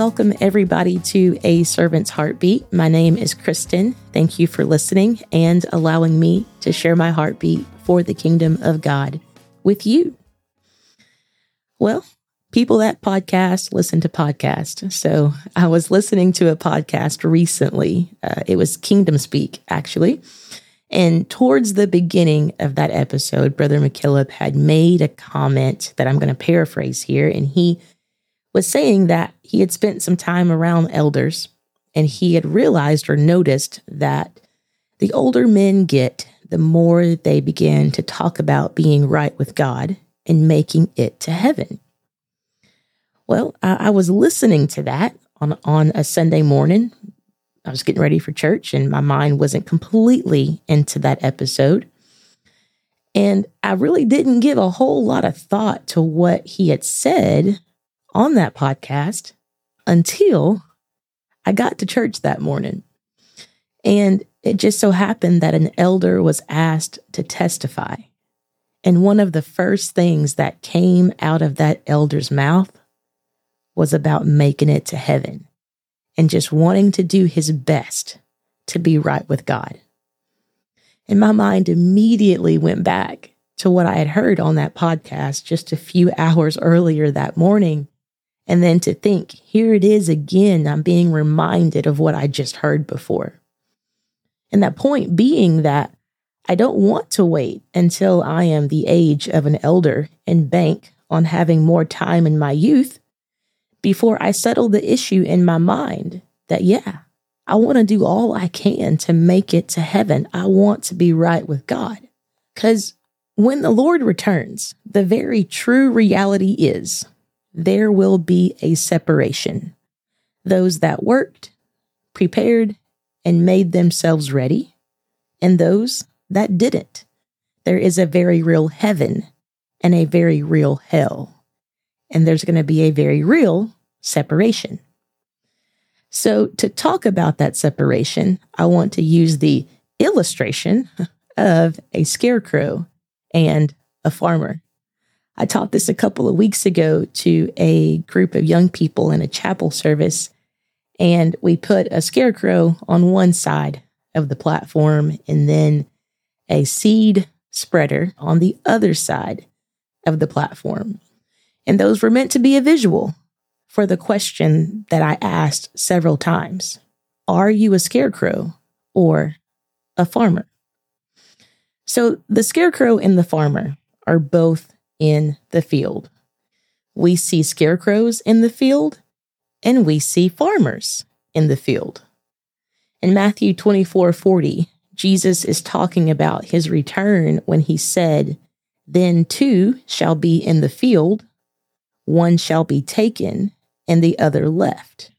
Welcome, everybody, to A Servant's Heartbeat. My name is Kristen. Thank you for listening and allowing me to share my heartbeat for the kingdom of God with you. Well, people that podcast listen to podcasts. So I was listening to a podcast recently. Uh, it was Kingdom Speak, actually. And towards the beginning of that episode, Brother McKillop had made a comment that I'm going to paraphrase here. And he was saying that he had spent some time around elders and he had realized or noticed that the older men get, the more they begin to talk about being right with God and making it to heaven. Well, I, I was listening to that on, on a Sunday morning. I was getting ready for church and my mind wasn't completely into that episode. And I really didn't give a whole lot of thought to what he had said on that podcast until I got to church that morning. And it just so happened that an elder was asked to testify. And one of the first things that came out of that elder's mouth was about making it to heaven and just wanting to do his best to be right with God. And my mind immediately went back to what I had heard on that podcast just a few hours earlier that morning. And then to think, here it is again, I'm being reminded of what I just heard before. And that point being that I don't want to wait until I am the age of an elder and bank on having more time in my youth before I settle the issue in my mind that, yeah, I want to do all I can to make it to heaven. I want to be right with God. Because when the Lord returns, the very true reality is there will be a separation. Those that worked, prepared, and made themselves ready, and those that didn't. There is a very real heaven and a very real hell and there's going to be a very real separation. So, to talk about that separation, I want to use the illustration of a scarecrow and a farmer. I taught this a couple of weeks ago to a group of young people in a chapel service, and we put a scarecrow on one side of the platform and then a seed spreader on the other side of the platform. And those were meant to be a visual for the question that I asked several times Are you a scarecrow or a farmer? So the scarecrow and the farmer are both in the field. We see scarecrows in the field and we see farmers in the field. In Matthew 24 40, Jesus is talking about his return when he said, Then two shall be in the field, one shall be taken and the other left.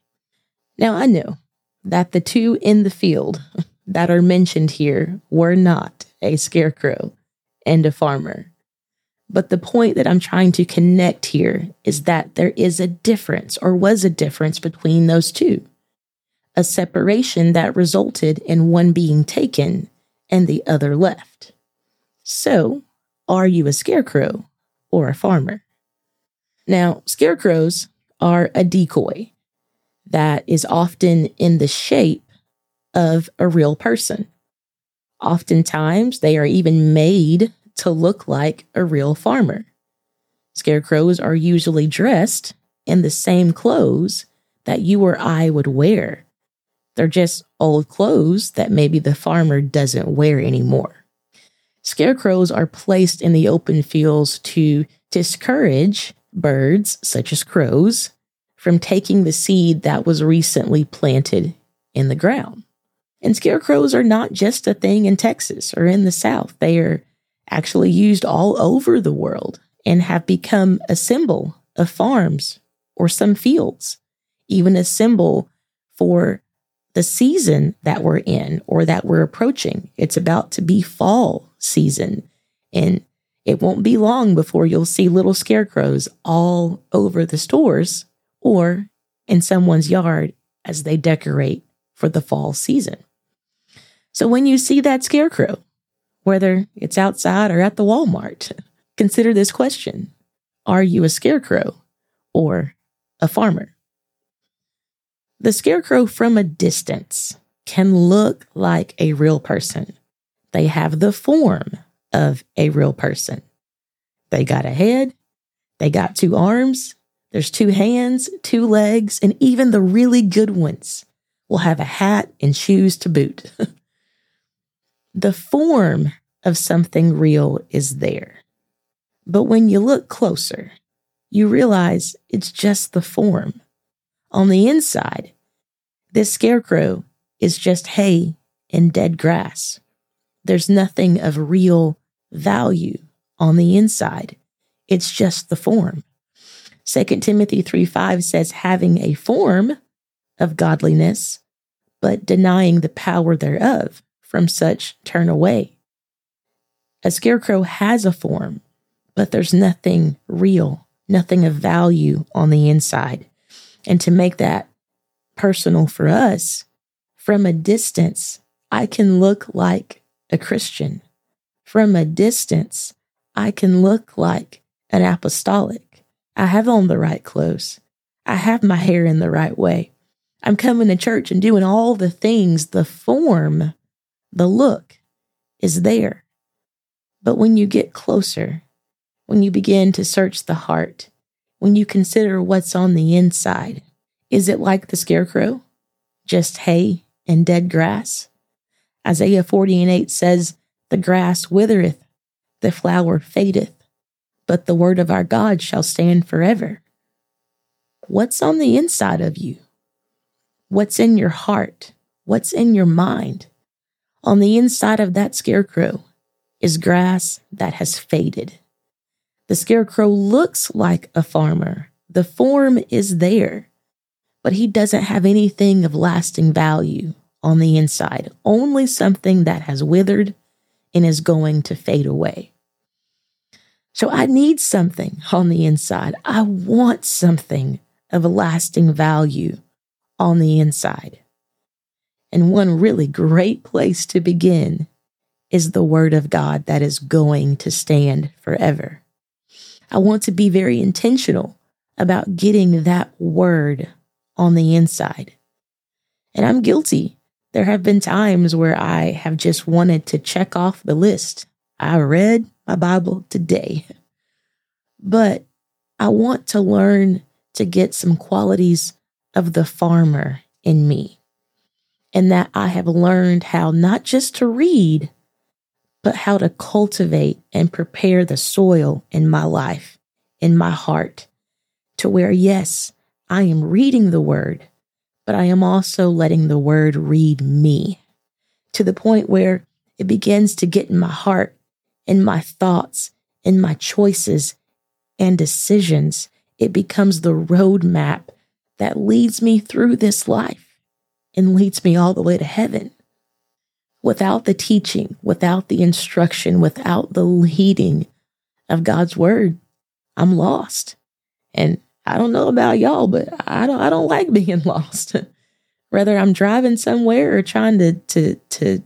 Now I know that the two in the field that are mentioned here were not a scarecrow and a farmer. But the point that I'm trying to connect here is that there is a difference, or was a difference between those two. A separation that resulted in one being taken and the other left. So, are you a scarecrow or a farmer? Now, scarecrows are a decoy that is often in the shape of a real person. Oftentimes, they are even made to look like a real farmer. Scarecrows are usually dressed in the same clothes that you or I would wear. They're just old clothes that maybe the farmer doesn't wear anymore. Scarecrows are placed in the open fields to discourage birds, such as crows, from taking the seed that was recently planted in the ground. And scarecrows are not just a thing in Texas or in the South, they are actually used all over the world and have become a symbol of farms or some fields, even a symbol for the season that we're in or that we're approaching. It's about to be fall season. And it won't be long before you'll see little scarecrows all over the stores or in someone's yard as they decorate for the fall season. So when you see that scarecrow, whether it's outside or at the Walmart, consider this question Are you a scarecrow or a farmer? The scarecrow from a distance can look like a real person. They have the form of a real person. They got a head, they got two arms, there's two hands, two legs, and even the really good ones will have a hat and shoes to boot. the form of something real is there. But when you look closer, you realize it's just the form. On the inside, this scarecrow is just hay and dead grass. There's nothing of real value on the inside. It's just the form. 2 Timothy 3 5 says, having a form of godliness, but denying the power thereof, from such turn away. A scarecrow has a form, but there's nothing real, nothing of value on the inside. And to make that personal for us, from a distance, I can look like a Christian. From a distance, I can look like an apostolic. I have on the right clothes. I have my hair in the right way. I'm coming to church and doing all the things. The form, the look is there. But when you get closer, when you begin to search the heart, when you consider what's on the inside, is it like the scarecrow? Just hay and dead grass? Isaiah 40 and 8 says, The grass withereth, the flower fadeth, but the word of our God shall stand forever. What's on the inside of you? What's in your heart? What's in your mind? On the inside of that scarecrow is grass that has faded. The scarecrow looks like a farmer. The form is there, but he doesn't have anything of lasting value on the inside, only something that has withered and is going to fade away. So I need something on the inside. I want something of lasting value on the inside. And one really great place to begin is the Word of God that is going to stand forever. I want to be very intentional about getting that Word on the inside. And I'm guilty there have been times where I have just wanted to check off the list. I read my Bible today. But I want to learn to get some qualities of the farmer in me. And that I have learned how not just to read, but how to cultivate and prepare the soil in my life, in my heart, to where, yes, I am reading the word, but I am also letting the word read me to the point where it begins to get in my heart, in my thoughts, in my choices and decisions. It becomes the roadmap that leads me through this life and leads me all the way to heaven. Without the teaching, without the instruction, without the leading of God's word, I'm lost. And I don't know about y'all, but I don't I don't like being lost. Whether I'm driving somewhere or trying to to to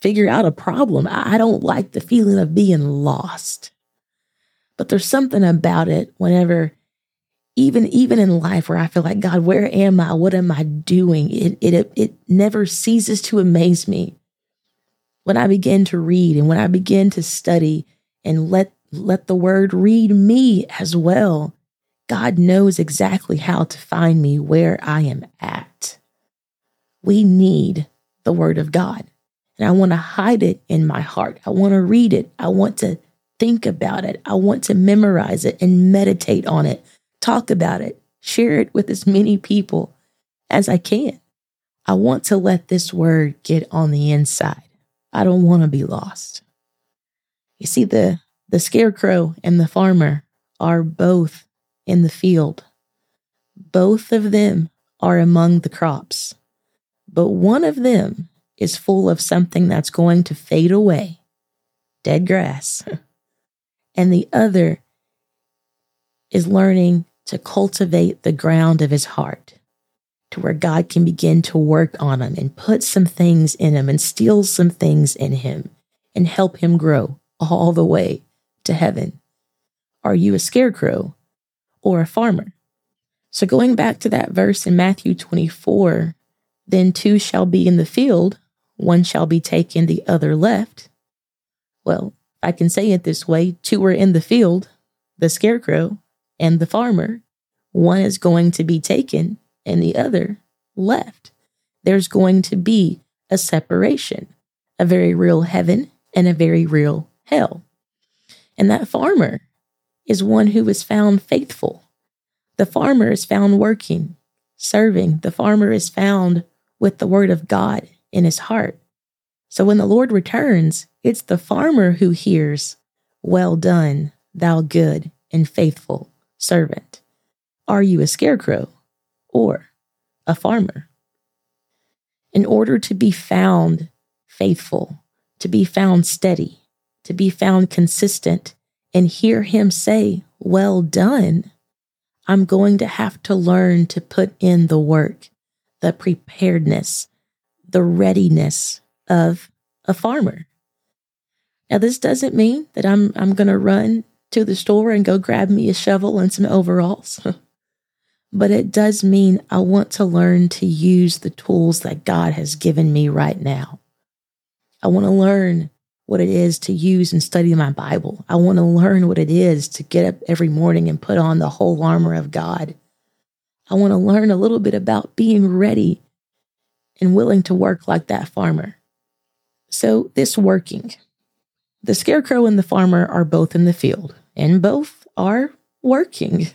figure out a problem, I don't like the feeling of being lost. But there's something about it whenever even even in life where I feel like God, where am I? What am I doing? It it it never ceases to amaze me when I begin to read and when I begin to study and let let the word read me as well God knows exactly how to find me where I am at. We need the Word of God. And I want to hide it in my heart. I want to read it. I want to think about it. I want to memorize it and meditate on it, talk about it, share it with as many people as I can. I want to let this word get on the inside. I don't want to be lost. You see, the, the scarecrow and the farmer are both in the field. Both of them are among the crops, but one of them is full of something that's going to fade away dead grass. and the other is learning to cultivate the ground of his heart to where God can begin to work on him and put some things in him and steal some things in him and help him grow all the way to heaven. Are you a scarecrow or a farmer. So, going back to that verse in Matthew 24, then two shall be in the field, one shall be taken, the other left. Well, I can say it this way two are in the field, the scarecrow and the farmer. One is going to be taken and the other left. There's going to be a separation, a very real heaven and a very real hell. And that farmer is one who is found faithful. The farmer is found working, serving. The farmer is found with the word of God in his heart. So when the Lord returns, it's the farmer who hears, Well done, thou good and faithful servant. Are you a scarecrow or a farmer? In order to be found faithful, to be found steady, to be found consistent, and hear him say, Well done, I'm going to have to learn to put in the work, the preparedness, the readiness of a farmer. Now, this doesn't mean that I'm, I'm going to run to the store and go grab me a shovel and some overalls. but it does mean I want to learn to use the tools that God has given me right now. I want to learn what it is to use and study my Bible. I want to learn what it is to get up every morning and put on the whole armor of God. I want to learn a little bit about being ready and willing to work like that farmer. So, this working. The scarecrow and the farmer are both in the field, and both are working.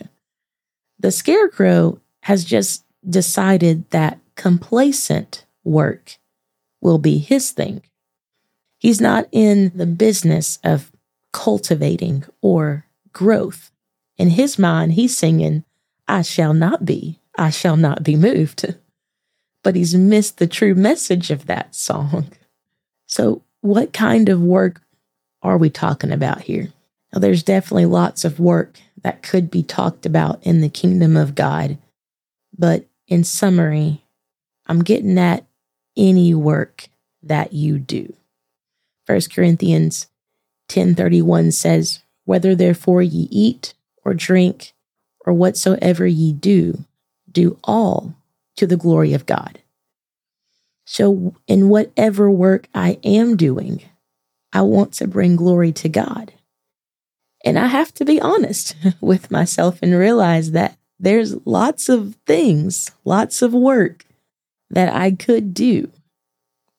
The scarecrow has just decided that complacent work will be his thing. He's not in the business of cultivating or growth. In his mind, he's singing, I shall not be, I shall not be moved. But he's missed the true message of that song. So, what kind of work are we talking about here? Now, there's definitely lots of work that could be talked about in the kingdom of God. But in summary, I'm getting at any work that you do. 1 Corinthians 10:31 says, "Whether therefore ye eat or drink or whatsoever ye do, do all to the glory of God." So in whatever work I am doing, I want to bring glory to God. And I have to be honest with myself and realize that there's lots of things, lots of work that I could do.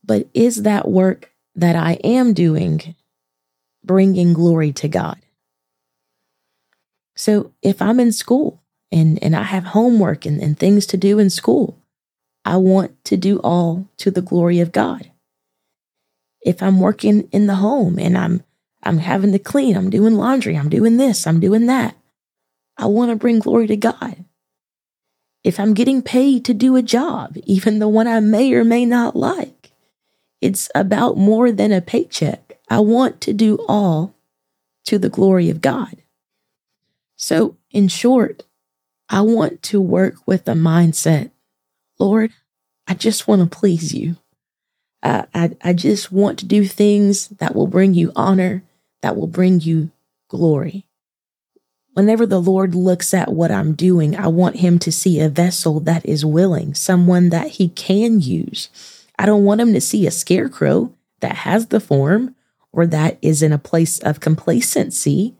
But is that work that I am doing bringing glory to God. So if I'm in school and, and I have homework and, and things to do in school, I want to do all to the glory of God. If I'm working in the home and I'm I'm having to clean, I'm doing laundry, I'm doing this, I'm doing that. I want to bring glory to God. If I'm getting paid to do a job, even the one I may or may not like, it's about more than a paycheck. I want to do all to the glory of God. So, in short, I want to work with a mindset Lord, I just want to please you. I, I, I just want to do things that will bring you honor, that will bring you glory. Whenever the Lord looks at what I'm doing, I want him to see a vessel that is willing, someone that he can use I don't want him to see a scarecrow that has the form or that is in a place of complacency,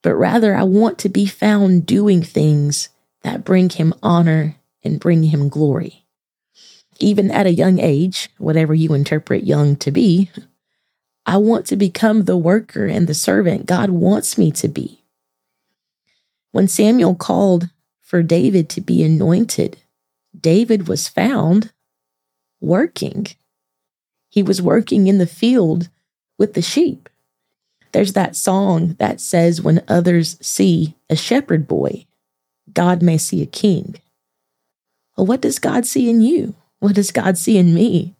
but rather I want to be found doing things that bring him honor and bring him glory. Even at a young age, whatever you interpret young to be, I want to become the worker and the servant God wants me to be. When Samuel called for David to be anointed, David was found working. He was working in the field with the sheep. There's that song that says, When others see a shepherd boy, God may see a king. Well, what does God see in you? What does God see in me?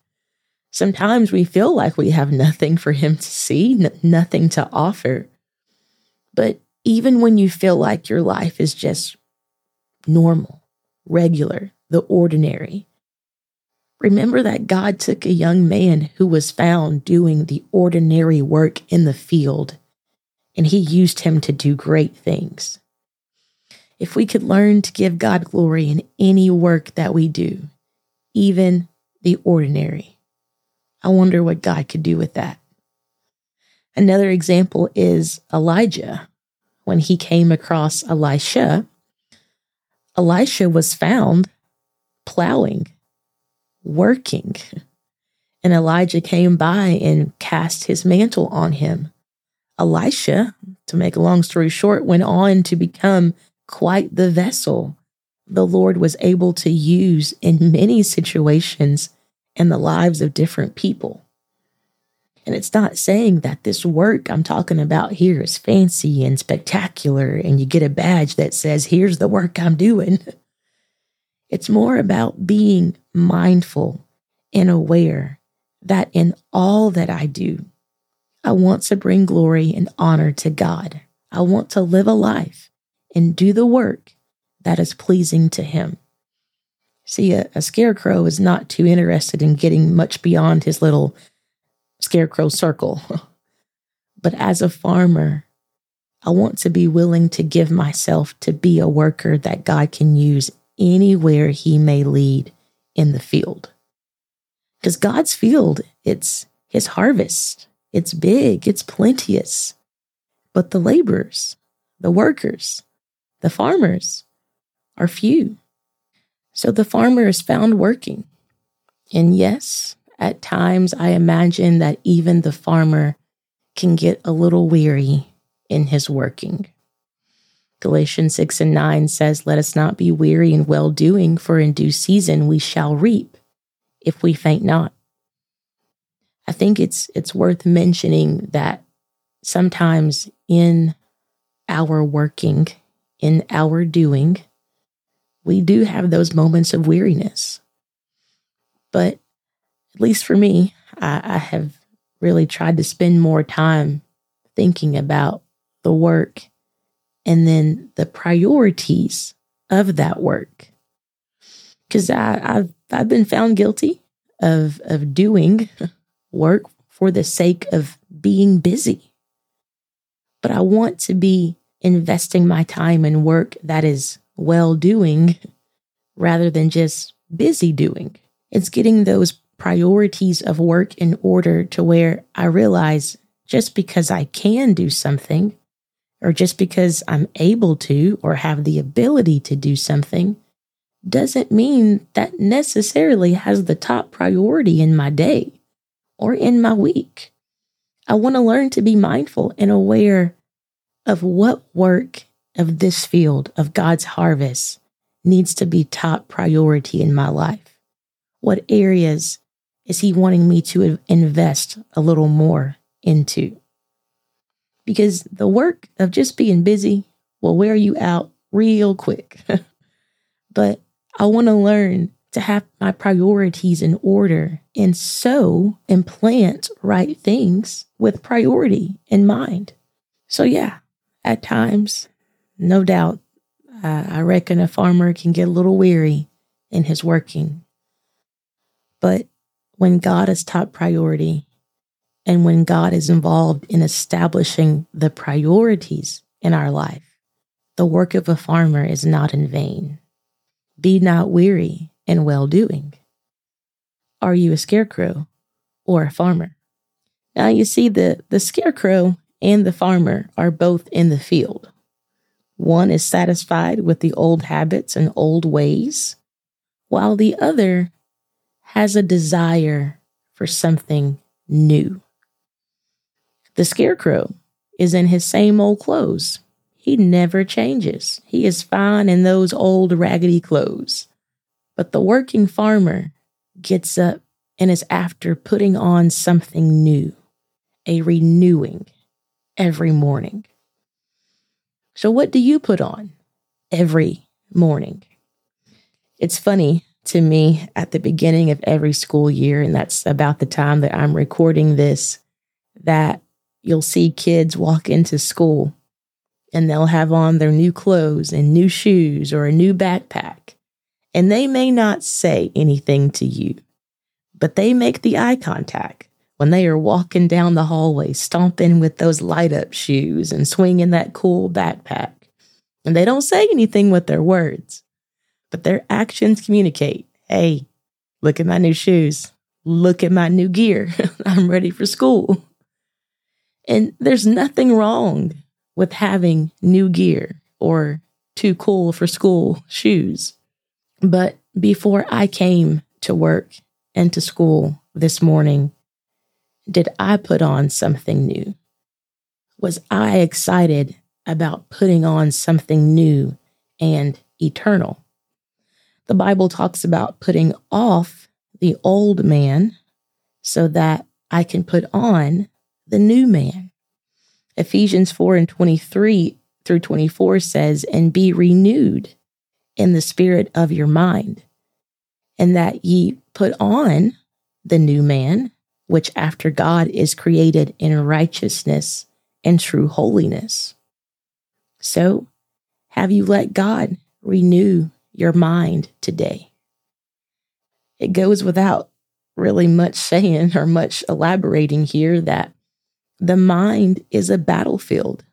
Sometimes we feel like we have nothing for Him to see, n- nothing to offer. But even when you feel like your life is just normal, regular, the ordinary, Remember that God took a young man who was found doing the ordinary work in the field, and he used him to do great things. If we could learn to give God glory in any work that we do, even the ordinary, I wonder what God could do with that. Another example is Elijah. When he came across Elisha, Elisha was found plowing, working. And Elijah came by and cast his mantle on him. Elisha, to make a long story short, went on to become quite the vessel the Lord was able to use in many situations in the lives of different people. And it's not saying that this work I'm talking about here is fancy and spectacular and you get a badge that says, here's the work I'm doing. It's more about being mindful and aware that in all that I do, I want to bring glory and honor to God. I want to live a life and do the work that is pleasing to Him. See, a, a, scarecrow is not too interested in getting much beyond his little scarecrow circle. but as a farmer, I want to be willing to give myself to be a worker that God can use anywhere He may lead in the field. Because God's field, it's His harvest, it's big, it's plenteous. But the laborers, the workers, the farmers are few. So the farmer is found working. And yes, at times, I imagine that even the farmer can get a little weary in his working. Galatians 6 and 9 says, Let us not be weary in well doing, for in due season we shall reap, if we faint not. I think it's it's worth mentioning that sometimes in our working, in our doing, we do have those moments of weariness. But at least for me, I, I have really tried to spend more time thinking about the work and then the priorities of that work. Because I've I've been found guilty of of doing work for the sake of being busy. But I want to be investing my time in work that is well doing rather than just busy doing. It's getting those priorities of work in order to where I realize just because I can do something, or just because I'm able to or have the ability to do something, doesn't mean that necessarily has the top priority in my day or in my week. I want to learn to be mindful and aware of what work of this field of God's harvest needs to be top priority in my life. What areas is he wanting me to invest a little more into? Because the work of just being busy will wear you out real quick. but I want to learn to have my priorities in order and sow and plant right things with priority in mind. So, yeah, at times, no doubt, uh, I reckon a farmer can get a little weary in his working. But when God is top priority and when God is involved in establishing the priorities in our life, the work of a farmer is not in vain. Be not weary in well doing. Are you a scarecrow or a farmer? Now you see the, the scarecrow and the farmer are both in the field. One is satisfied with the old habits and old ways, while the other has a desire for something new. The scarecrow is in his same old clothes. He never changes. He is fine in those old raggedy clothes. But the working farmer gets up and is after putting on something new, a renewing every morning. So, what do you put on every morning? It's funny to me at the beginning of every school year, and that's about the time that I'm recording this, that you'll see kids walk into school and they'll have on their new clothes and new shoes or a new backpack. And they may not say anything to you, but they make the eye contact when they are walking down the hallway, stomping with those light up shoes and swinging that cool backpack. And they don't say anything with their words, but their actions communicate hey, look at my new shoes. Look at my new gear. I'm ready for school. And there's nothing wrong with having new gear or too cool for school shoes. But before I came to work and to school this morning, did I put on something new? Was I excited about putting on something new and eternal? The Bible talks about putting off the old man so that I can put on the new man. Ephesians 4 and 23 through 24 says, And be renewed in the spirit of your mind, and that ye put on the new man, which after God is created in righteousness and true holiness. So, have you let God renew your mind today? It goes without really much saying or much elaborating here that the mind is a battlefield.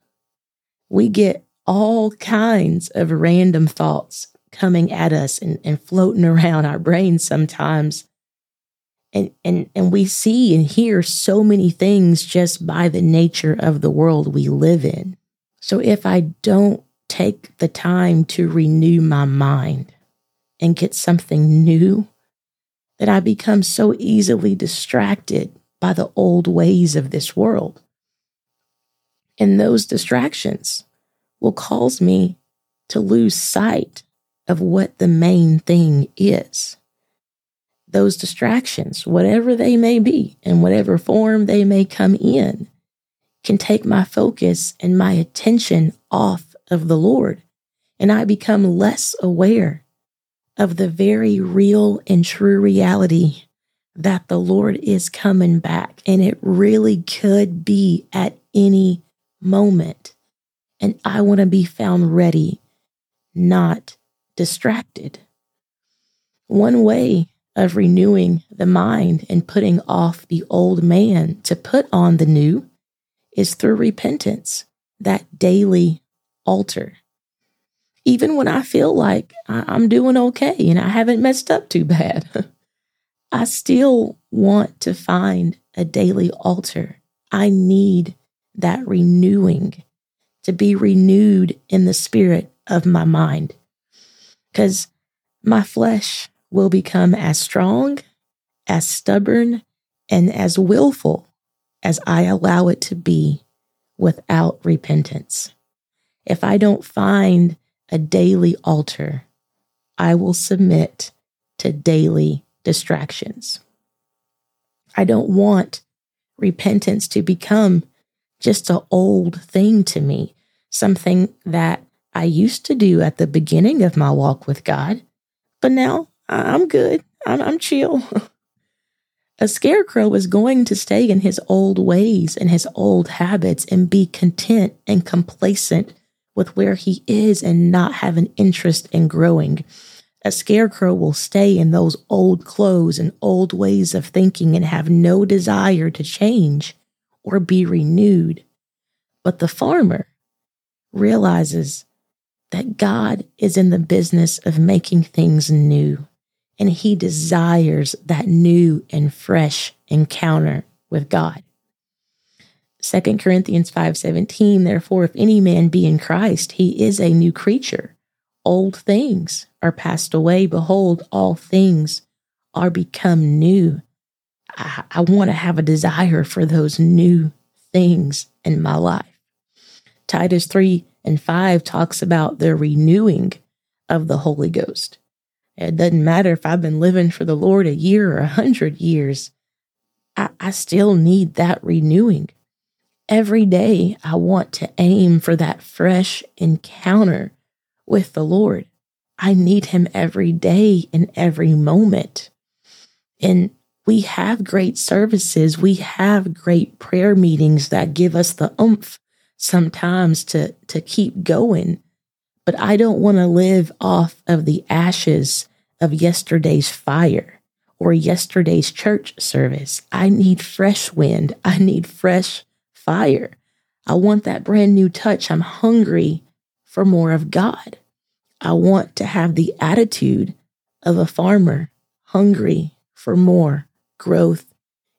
We get all kinds of random thoughts coming at us and, and floating around our brains sometimes. And, and, and we see and hear so many things just by the nature of the world we live in. So if I don't take the time to renew my mind and get something new, that I become so easily distracted by the old ways of this world. And those distractions will cause me to lose sight of what the main thing is. Those distractions, whatever they may be, in whatever form they may come in, can take my focus and my attention off of the Lord. And I become less aware of the very real and true reality that the Lord is coming back. And it really could be at any moment. And I want to be found ready, not distracted. One way of renewing the mind and putting off the old man to put on the new is through repentance, that daily altar. Even when I feel like I'm doing okay and I haven't messed up too bad, I still want to find a daily altar. I need that renewing to be renewed in the spirit of my mind because my flesh will become as strong, as stubborn, and as willful as I allow it to be without repentance. If I don't find a daily altar, I will submit to daily distractions. I don't want repentance to become just an old thing to me, something that I used to do at the beginning of my walk with God, but now I'm good. I'm, I'm chill. A scarecrow is going to stay in his old ways and his old habits and be content and complacent with where he is and not have an interest in growing. A scarecrow will stay in those old clothes and old ways of thinking and have no desire to change or be renewed. But the farmer realizes that God is in the business of making things new, and he desires that new and fresh encounter with God. 2 Corinthians 5:17 Therefore if any man be in Christ he is a new creature old things are passed away behold all things are become new I, I want to have a desire for those new things in my life Titus 3 and 5 talks about the renewing of the Holy Ghost. It doesn't matter if I've been living for the Lord a year or a hundred years, I, I still need that renewing. Every day, I want to aim for that fresh encounter with the Lord. I need Him every day and every moment. And we have great services, we have great prayer meetings that give us the oomph sometimes to to keep going but i don't want to live off of the ashes of yesterday's fire or yesterday's church service i need fresh wind i need fresh fire i want that brand new touch i'm hungry for more of God. I want to have the attitude of a farmer hungry for more growth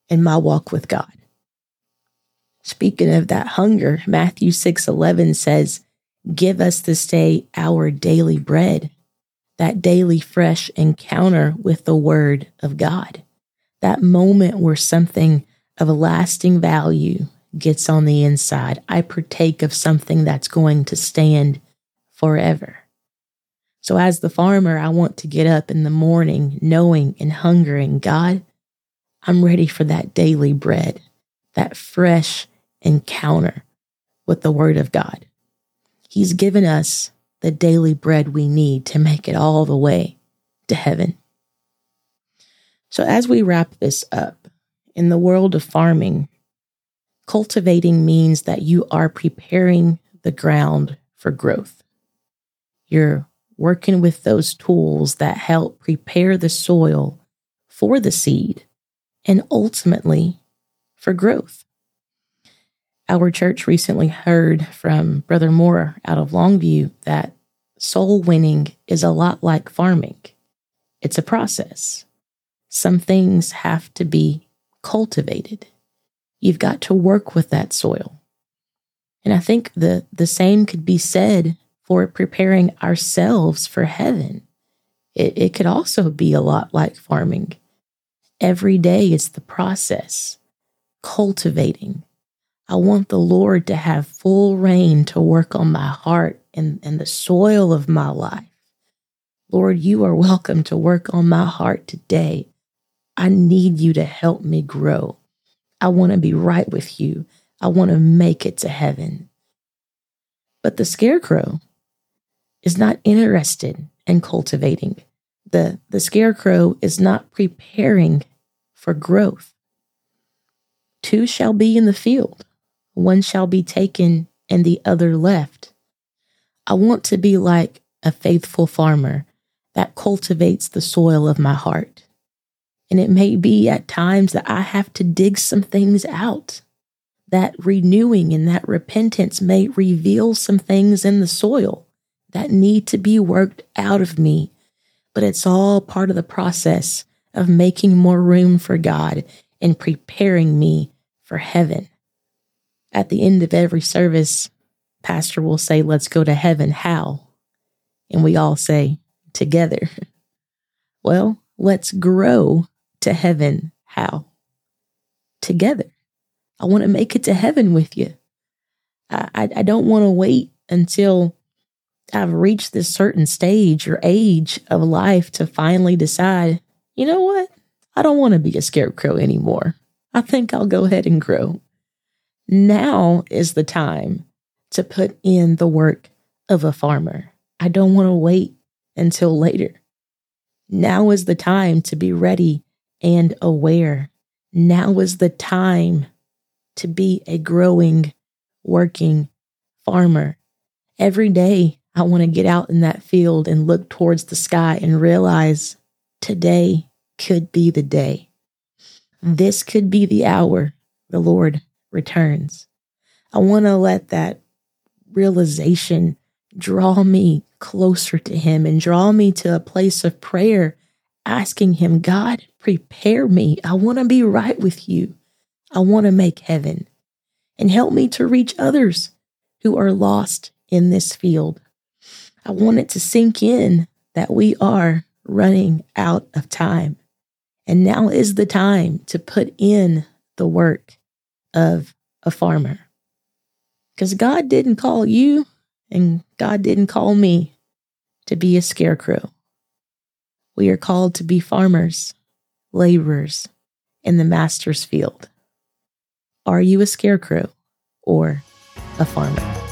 in my walk with God. Speaking of that hunger, Matthew 6:11 says, "Give us this day our daily bread." That daily fresh encounter with the word of God. That moment where something of a lasting value gets on the inside. I partake of something that's going to stand forever. So, as the farmer, I want to get up in the morning knowing and hungering God, I'm ready for that daily bread, that fresh encounter with the Word of God. He's given us the daily bread we need to make it all the way to heaven. So, as we wrap this up, in the world of farming, cultivating means that you are preparing the ground for growth. You're working with those tools that help prepare the soil for the seed and ultimately for growth. Our church recently heard from Brother Moore out of Longview that soul winning is a lot like farming. It's a process. Some things have to be cultivated. You've got to work with that soil. And I think the, the same could be said for preparing ourselves for heaven. It, it could also be a lot like farming. Every day is the process, cultivating. I want the Lord to have full reign to work on my heart and, and the soil of my life. Lord, you are welcome to work on my heart today. I need you to help me grow. I want to be right with you. I want to make it to heaven. But the scarecrow, is not interested in cultivating. The, the scarecrow is not preparing for growth. Two shall be in the field, one shall be taken and the other left. I want to be like a faithful farmer that cultivates the soil of my heart. And it may be at times that I have to dig some things out. That renewing and that repentance may reveal some things in the soil that need to be worked out of me. But it's all part of the process of making more room for God and preparing me for heaven. At the end of every service, Pastor will say, Let's go to heaven. How? And we all say, Together. Well, let's grow to heaven. How? Together. I want to make it to heaven with you. I, I, don't want to wait until I've reached this certain stage or age of life to finally decide, you know what? I don't want to be a scarecrow anymore. I think I'll go ahead and grow. Now is the time to put in the work of a farmer. I don't want to wait until later. Now is the time to be ready and aware. Now is the time to be a growing, working farmer. Every day I want to get out in that field and look towards the sky and realize today could be the day. This could be the hour the Lord returns. I want to let that realization draw me closer to Him and draw me to a place of prayer, asking Him, God, prepare me. I want to be right with you. I want to make heaven and help me to reach others who are lost in this field. I want it to sink in that we are running out of time. And now is the time to put in the work of a farmer. Because God didn't call you and God didn't call me to be a scarecrow. We are called to be farmers, laborers in the master's field. Are you a scarecrow or a farmer?